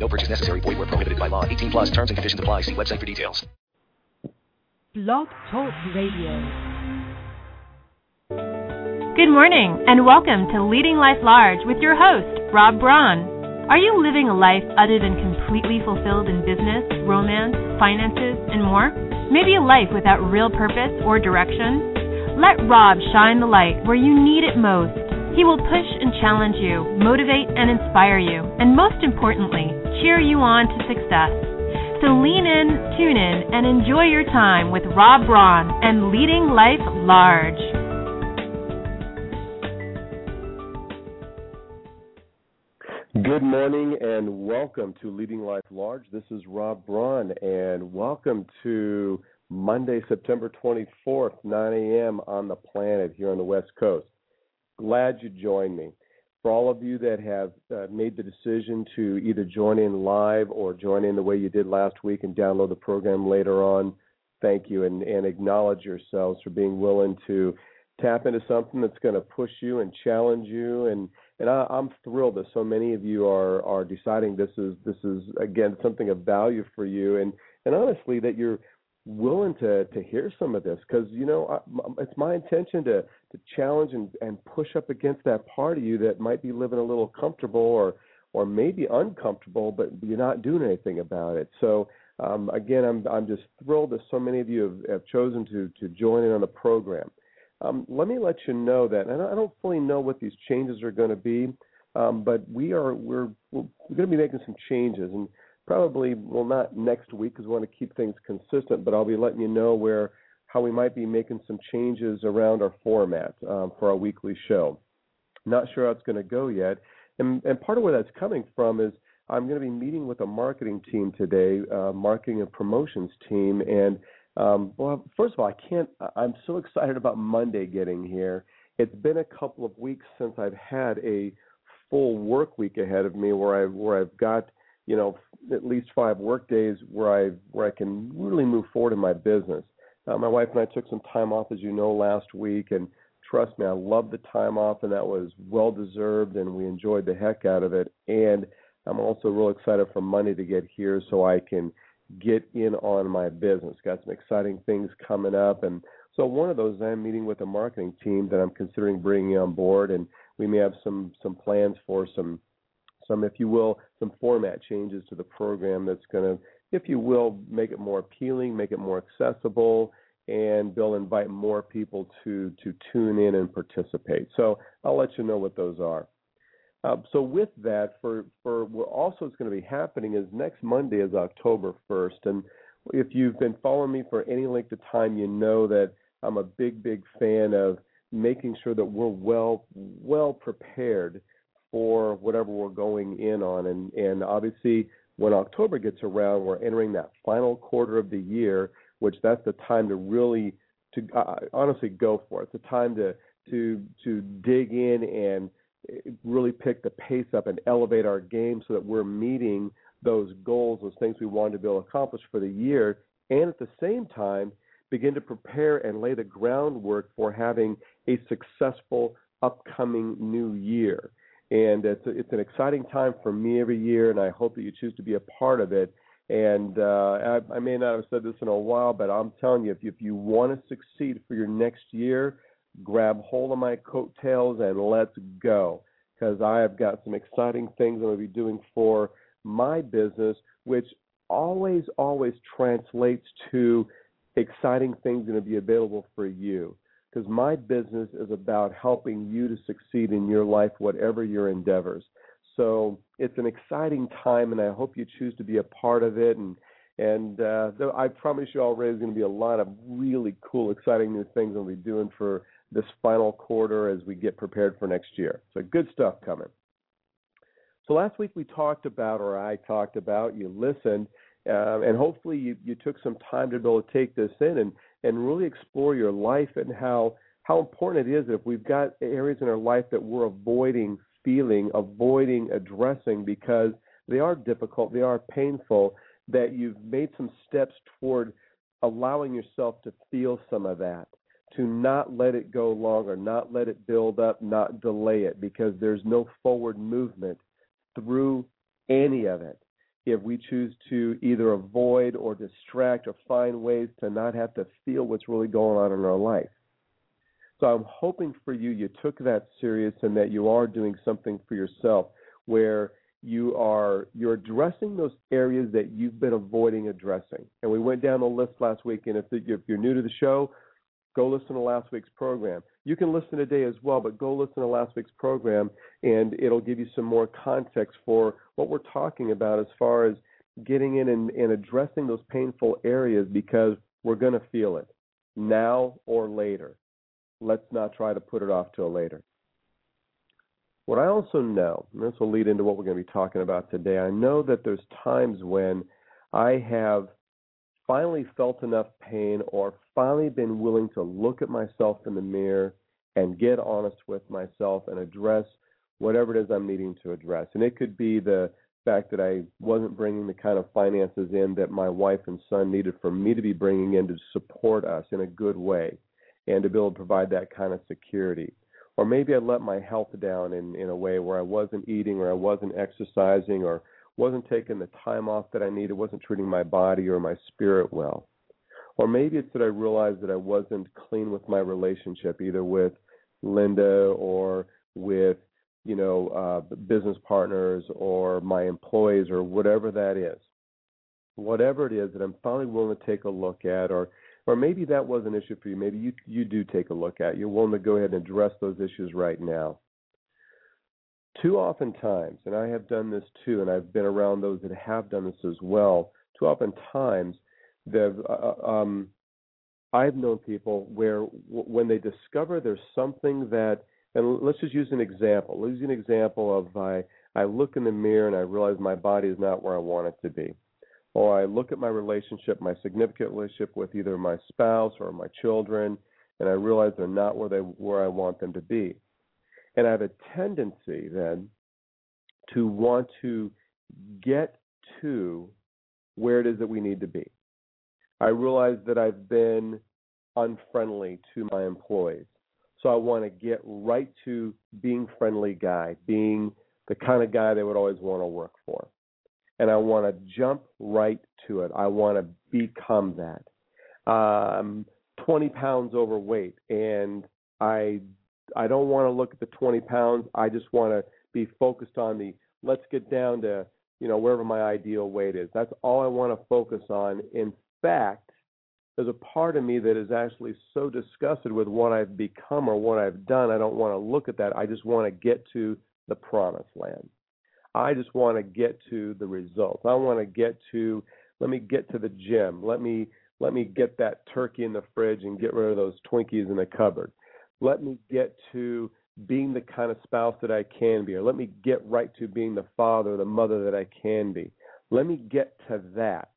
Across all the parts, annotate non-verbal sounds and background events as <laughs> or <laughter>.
No purchase necessary. Void where prohibited by law. 18 plus terms and conditions apply. See website for details. Blog Talk Radio. Good morning and welcome to Leading Life Large with your host, Rob Braun. Are you living a life other than completely fulfilled in business, romance, finances, and more? Maybe a life without real purpose or direction? Let Rob shine the light where you need it most. He will push and challenge you, motivate and inspire you, and most importantly, cheer you on to success. So lean in, tune in, and enjoy your time with Rob Braun and Leading Life Large. Good morning and welcome to Leading Life Large. This is Rob Braun and welcome to Monday, September 24th, 9 a.m. on the planet here on the West Coast. Glad you joined me. For all of you that have uh, made the decision to either join in live or join in the way you did last week and download the program later on, thank you and, and acknowledge yourselves for being willing to tap into something that's going to push you and challenge you. And and I, I'm thrilled that so many of you are are deciding this is this is again something of value for you. And and honestly that you're willing to to hear some of this because you know I, it's my intention to to challenge and and push up against that part of you that might be living a little comfortable or or maybe uncomfortable but you're not doing anything about it. So um, again i'm i'm just thrilled that so many of you have, have chosen to to join in on the program. Um, let me let you know that and i don't fully know what these changes are going to be um, but we are we're we're going to be making some changes and probably well not next week because we want to keep things consistent but i'll be letting you know where how we might be making some changes around our format um, for our weekly show. Not sure how it's going to go yet and, and part of where that's coming from is i'm going to be meeting with a marketing team today uh, marketing and promotions team and um, well first of all i can't i'm so <laughs> excited about monday getting here. It's been a couple of weeks since i've had a full work week ahead of me where I've, where i've got you know at least five work days where I where I can really move forward in my business. Uh, my wife and I took some time off, as you know, last week, and trust me, I loved the time off, and that was well deserved, and we enjoyed the heck out of it. And I'm also real excited for Monday to get here so I can get in on my business. Got some exciting things coming up, and so one of those I'm meeting with a marketing team that I'm considering bringing on board, and we may have some some plans for some some, if you will, some format changes to the program that's going to, if you will, make it more appealing, make it more accessible, and they'll invite more people to to tune in and participate. So I'll let you know what those are. Uh, so with that, for for what also is going to be happening is next Monday is October 1st, and if you've been following me for any length of time, you know that I'm a big big fan of making sure that we're well well prepared for whatever we're going in on. And, and obviously, when October gets around, we're entering that final quarter of the year, which that's the time to really, to uh, honestly go for it. It's a time to to to dig in and eh, really pick the pace up and elevate our game so that we're meeting those goals, those things we wanted to be able to accomplish for the year, and at the same time begin to prepare and lay the groundwork for having a successful upcoming new year and it's a, it's an exciting time for me every year, and I hope that you choose to be a part of it. And uh, I, I may not have said this in a while, but I'm telling you, if you, if you want to succeed for your next year, grab hold of my coattails and let's go. Because I have got some exciting things I'm going to be doing for my business, which always, always translates to exciting things going to be available for you because my business is about helping you to succeed in your life, whatever your endeavors. So it's an exciting time, and I hope you choose to be a part of it. And and uh, I promise you already, there's going to be a lot of really cool, exciting new things we'll be doing for this final quarter as we get prepared for next year. So good stuff coming. So last week we talked about, or I talked about, you listened, Um, and hopefully you, you took some time to be able to take this in and, and really explore your life and how how important it is if we've got areas in our life that we're avoiding feeling, avoiding addressing because they are difficult, they are painful, that you've made some steps toward allowing yourself to feel some of that, to not let it go longer, not let it build up, not delay it, because there's no forward movement through any of it if we choose to either avoid or distract or find ways to not have to feel what's really going on in our life. So I'm hoping for you, you took that serious and that you are doing something for yourself where you are you're addressing those areas that you've been avoiding addressing. And we went down the list last week. And if, if you're new to the show, go listen to last week's program. You can listen today as well, but go listen to last week's program, and it'll give you some more context for what we're talking about as far as getting in and, and addressing those painful areas because we're going to feel it now or later let's not try to put it off till later. What I also know, and this will lead into what we're going to be talking about today, I know that there's times when I have finally felt enough pain or finally been willing to look at myself in the mirror and get honest with myself and address whatever it is I'm needing to address. And it could be the fact that I wasn't bringing the kind of finances in that my wife and son needed for me to be bringing in to support us in a good way and to be able to provide that kind of security. Or maybe I let my health down in, in a way where I wasn't eating or I wasn't exercising or wasn't taking the time off that I needed, it wasn't treating my body or my spirit well. Or maybe it's that I realized that I wasn't clean with my relationship, either with Linda or with, you know, uh, business partners or my employees or whatever that is. Whatever it is that I'm finally willing to take a look at or or maybe that was an issue for you. Maybe you you do take a look at. You're willing to go ahead and address those issues right now. Too often times, and I have done this too, and I've been around those that have done this as well. Too often times, uh, uh um, I've known people where w- when they discover there's something that, and let's just use an example. Let's use an example of I I look in the mirror and I realize my body is not where I want it to be or I look at my relationship, my significant relationship with either my spouse or my children, and I realize they're not where they where I want them to be. And I have a tendency then to want to get to where it is that we need to be. I realize that I've been unfriendly to my employees. So I want to get right to being friendly guy, being the kind of guy they would always want to work for and I want to jump right to it. I want to become that. Um, 20 pounds overweight, and I I don't want to look at the 20 pounds. I just want to be focused on the let's get down to you know wherever my ideal weight is. That's all I want to focus on. In fact, there's a part of me that is actually so disgusted with what I've become or what I've done. I don't want to look at that. I just want to get to the promised land. I just want to get to the results. I want to get to let me get to the gym. Let me let me get that turkey in the fridge and get rid of those Twinkies in the cupboard. Let me get to being the kind of spouse that I can be, or let me get right to being the father the mother that I can be. Let me get to that.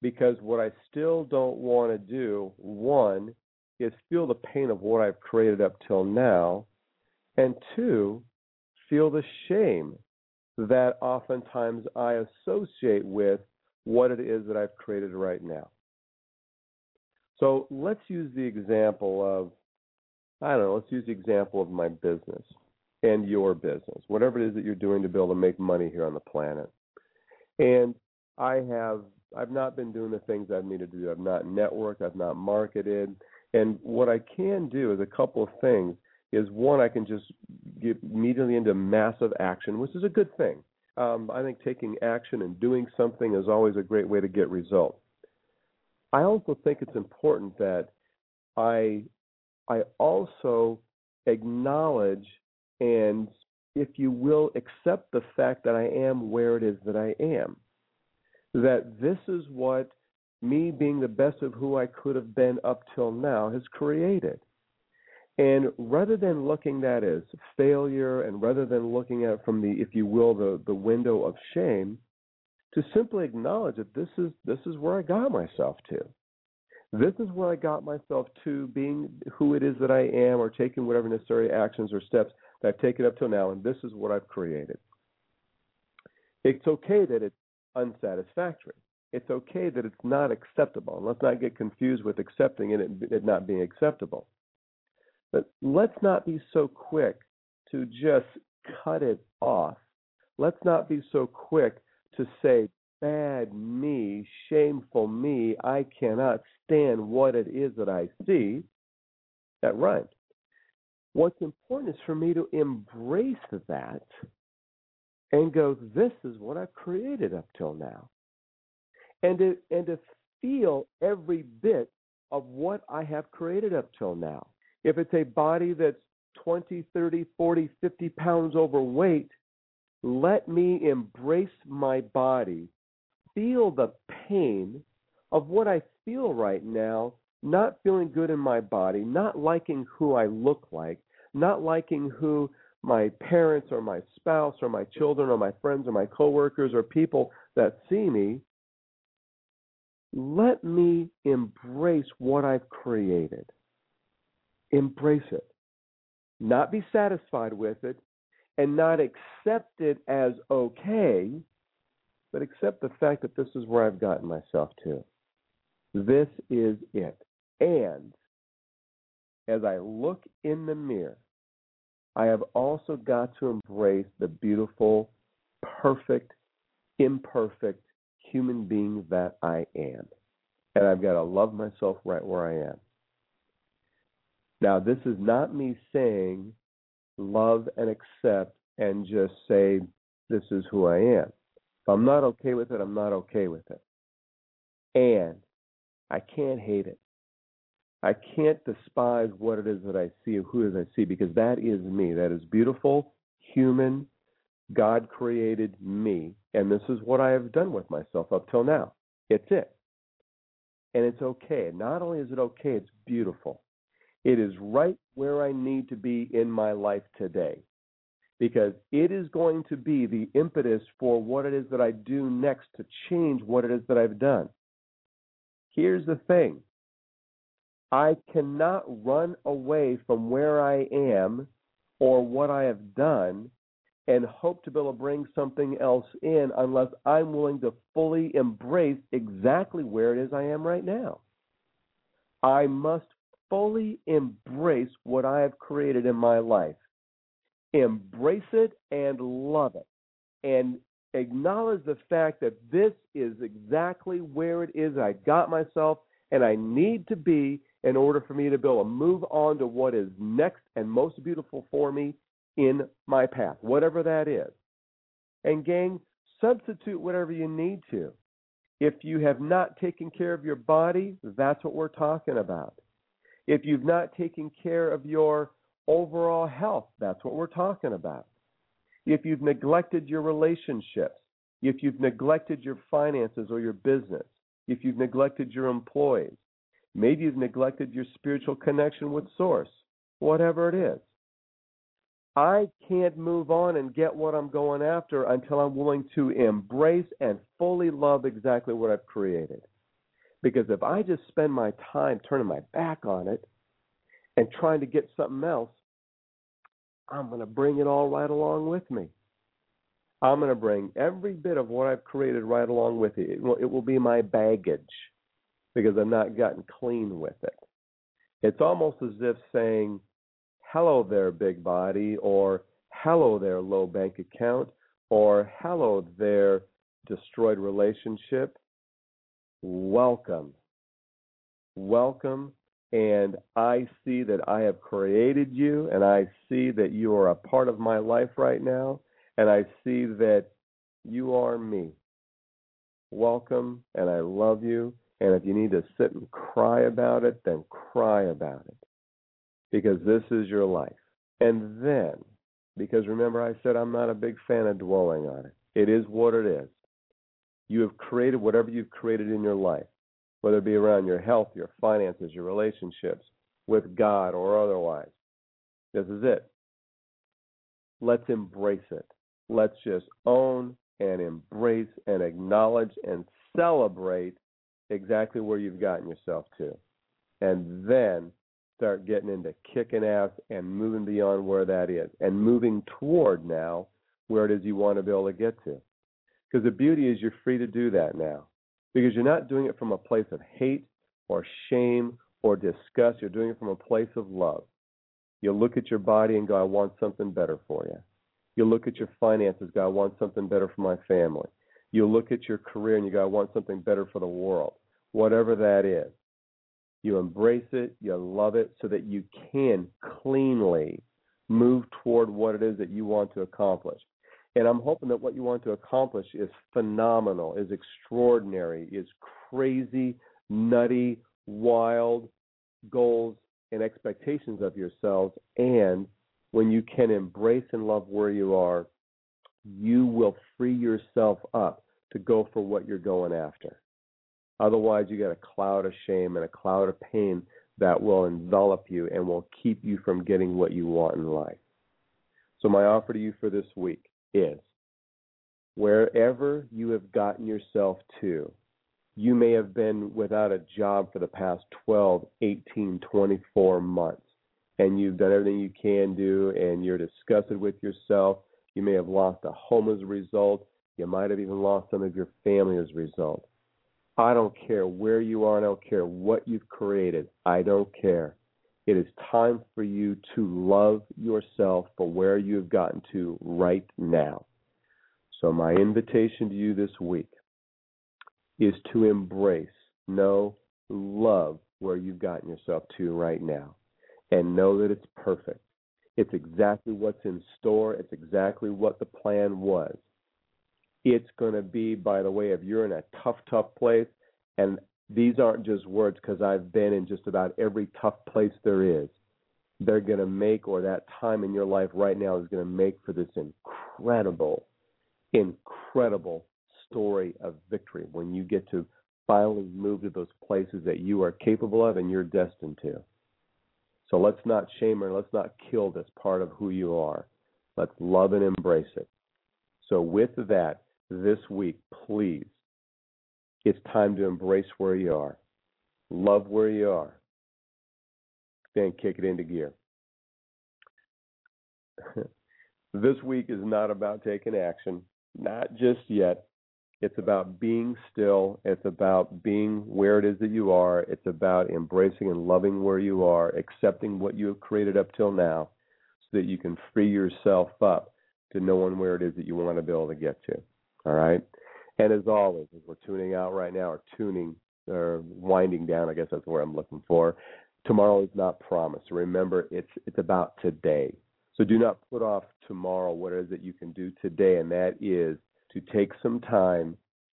Because what I still don't want to do, one, is feel the pain of what I've created up till now, and two, feel the shame that oftentimes I associate with what it is that I've created right now. So let's use the example of, I don't know, let's use the example of my business and your business, whatever it is that you're doing to be able to make money here on the planet. And I have, I've not been doing the things I've needed to do. I've not networked, I've not marketed. And what I can do is a couple of things is one, I can just get immediately into massive action, which is a good thing. Um, I think taking action and doing something is always a great way to get results. I also think it's important that I I also acknowledge and, if you will, accept the fact that I am where it is that I am. That this is what me being the best of who I could have been up till now has created. And rather than looking at as failure and rather than looking at from the, if you will, the, the window of shame, to simply acknowledge that this is this is where I got myself to. This is where I got myself to being who it is that I am or taking whatever necessary actions or steps that I've taken up till now, and this is what I've created. It's okay that it's unsatisfactory. It's okay that it's not acceptable. And let's not get confused with accepting and it, it not being acceptable. But let's not be so quick to just cut it off. Let's not be so quick to say, bad me, shameful me, I cannot stand what it is that I see. That rhymed. What's important is for me to embrace that and go, this is what I've created up till now. And to, and to feel every bit of what I have created up till now. If it's a body that's 20, 30, 40, 50 pounds overweight, let me embrace my body, feel the pain of what I feel right now, not feeling good in my body, not liking who I look like, not liking who my parents or my spouse or my children or my friends or my coworkers or people that see me, let me embrace what I've created. Embrace it. Not be satisfied with it and not accept it as okay, but accept the fact that this is where I've gotten myself to. This is it. And as I look in the mirror, I have also got to embrace the beautiful, perfect, imperfect human being that I am. And I've got to love myself right where I am. Now, this is not me saying love and accept and just say, this is who I am. I'm not okay with it, I'm not okay with it. And I can't hate it. I can't despise what it is that I see, who it is I see, because that is me. That is beautiful, human, God created me. And this is what I have done with myself up till now. It's it. And it's okay. Not only is it okay, it's beautiful. It is right where I need to be in my life today because it is going to be the impetus for what it is that I do next to change what it is that I've done. Here's the thing I cannot run away from where I am or what I have done and hope to be able to bring something else in unless I'm willing to fully embrace exactly where it is I am right now. I must fully embrace what I have created in my life. Embrace it and love it. And acknowledge the fact that this is exactly where it is I got myself and I need to be in order for me to be able to move on to what is next and most beautiful for me in my path, whatever that is. And, gang, substitute whatever you need to. If you have not taken care of your body, that's what we're talking about. If you've not taken care of your overall health, that's what we're talking about. If you've neglected your relationships, if you've neglected your finances or your business, if you've neglected your employees, Maybe you've neglected your spiritual connection with Source, whatever it is. I can't move on and get what I'm going after until I'm willing to embrace and fully love exactly what I've created. Because if I just spend my time turning my back on it and trying to get something else, I'm going to bring it all right along with me. I'm going to bring every bit of what I've created right along with it. It will, it will be my baggage because I've not gotten clean with it. It's almost as if saying, hello there, big body, or hello there, low bank account, or hello there, destroyed relationship. Welcome. Welcome. And I see that I have created you, and I see that you are a part of my life right now, and I see that you are me. Welcome, and I love you and if you need to sit and cry about it, then cry about it. Because this is your life. And then, because remember I said I'm not a big fan of dwelling on it. It is what it is. You have created whatever you've created in your life, whether it be around your health, your finances, your relationships, with God or otherwise. This is it. Let's embrace it. Let's just own, and embrace and acknowledge and celebrate exactly where you've gotten yourself to. And then start getting into kicking ass and moving beyond where that is and moving toward now where it is you want to be able to get to. Because the beauty is you're free to do that now. Because you're not doing it from a place of hate or shame or disgust. You're doing it from a place of love. You look at your body and go, I want something better for you. You look at your finances, go, I want something better for my family. You look at your career and you go, I want something better for the world. Whatever that is. You embrace it, you love it, so that you can cleanly move toward what it is that you want to accomplish. And I'm hoping that what you want to accomplish is phenomenal, is extraordinary, is crazy, nutty, wild goals and expectations of yourselves. And when you can embrace and love where you are, you will free yourself up to go for what you're going after. Otherwise, you get a cloud of shame and a cloud of pain that will envelop you and will keep you from getting what you want in life. So, my offer to you for this week is wherever you have gotten yourself to, you may have been without a job for the past 12, 18, 24 months, and you've done everything you can do, and you're disgusted with yourself. You may have lost a home as a result. You might have even lost some of your family as a result. I don't care where you are, I don't care what you've created. I don't care. It is time for you to love yourself for where you have gotten to right now. So, my invitation to you this week is to embrace, know, love where you've gotten yourself to right now, and know that it's perfect. It's exactly what's in store, it's exactly what the plan was it's going to be by the way if you're in a tough, tough place. And these aren't just words because I've been in just about every tough place there is. They're going to make, or that time in your life right now is going to make for this incredible, incredible story of victory when you get to finally move to those places that you are capable of and you're destined to. So let's not shame or let's not kill this part of who you are. Let's love and embrace it. So, with that, this week, please, it's time to embrace where you are, love where you are, then kick it into gear. <laughs> this week is not about taking action, not just yet. It's about being still. It's about being where it is that you are. It's about embracing and loving where you are, accepting what you have created up till now so that you can free yourself up to knowing where it is that you want to be able to get to. All right. And as always, as we're tuning out right now, or tuning or winding down, I guess that's where I'm looking for. Tomorrow is not promised. Remember, it's it's about today. So do not put off tomorrow what it is that you can do today, and that is to take some time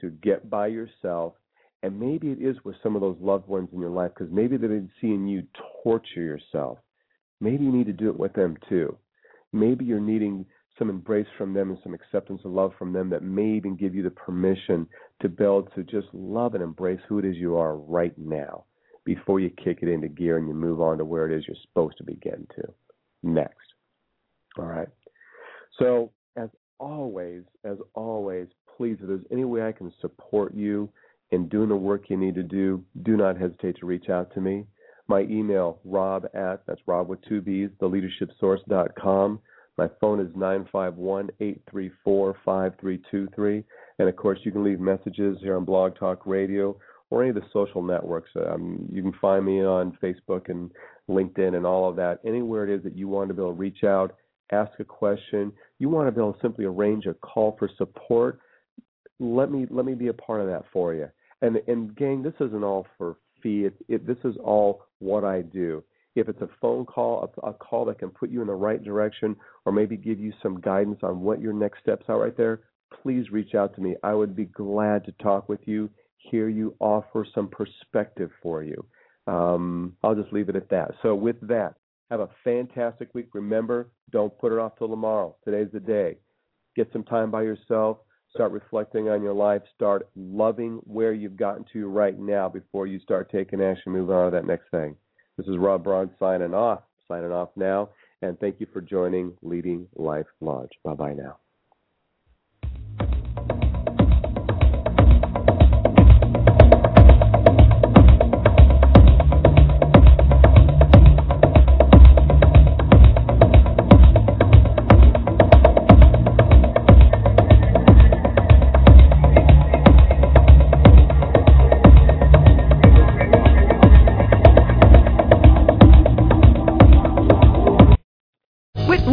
to get by yourself. And maybe it is with some of those loved ones in your life, because maybe they've been seeing you torture yourself. Maybe you need to do it with them too. Maybe you're needing some embrace from them and some acceptance and love from them that may even give you the permission to build to just love and embrace who it is you are right now before you kick it into gear and you move on to where it is you're supposed to be getting to next. All right. So, as always, as always, please, if there's any way I can support you in doing the work you need to do, do not hesitate to reach out to me. My email, rob at, that's rob with two B's, theleadershipsource.com. My phone is 951 834 5323. And of course, you can leave messages here on Blog Talk Radio or any of the social networks. Um, you can find me on Facebook and LinkedIn and all of that. Anywhere it is that you want to be able to reach out, ask a question, you want to be able to simply arrange a call for support. Let me let me be a part of that for you. And and gang, this isn't all for fee. It, it, this is all what I do. If it's a phone call, a, a call that can put you in the right direction, or maybe give you some guidance on what your next steps are right there, please reach out to me. I would be glad to talk with you, hear you, offer some perspective for you. Um, I'll just leave it at that. So, with that, have a fantastic week. Remember, don't put it off till tomorrow. Today's the day. Get some time by yourself. Start reflecting on your life. Start loving where you've gotten to right now before you start taking action, move on to that next thing. This is Rob Braun signing off. Signing off now. And thank you for joining Leading Life Large. Bye bye now.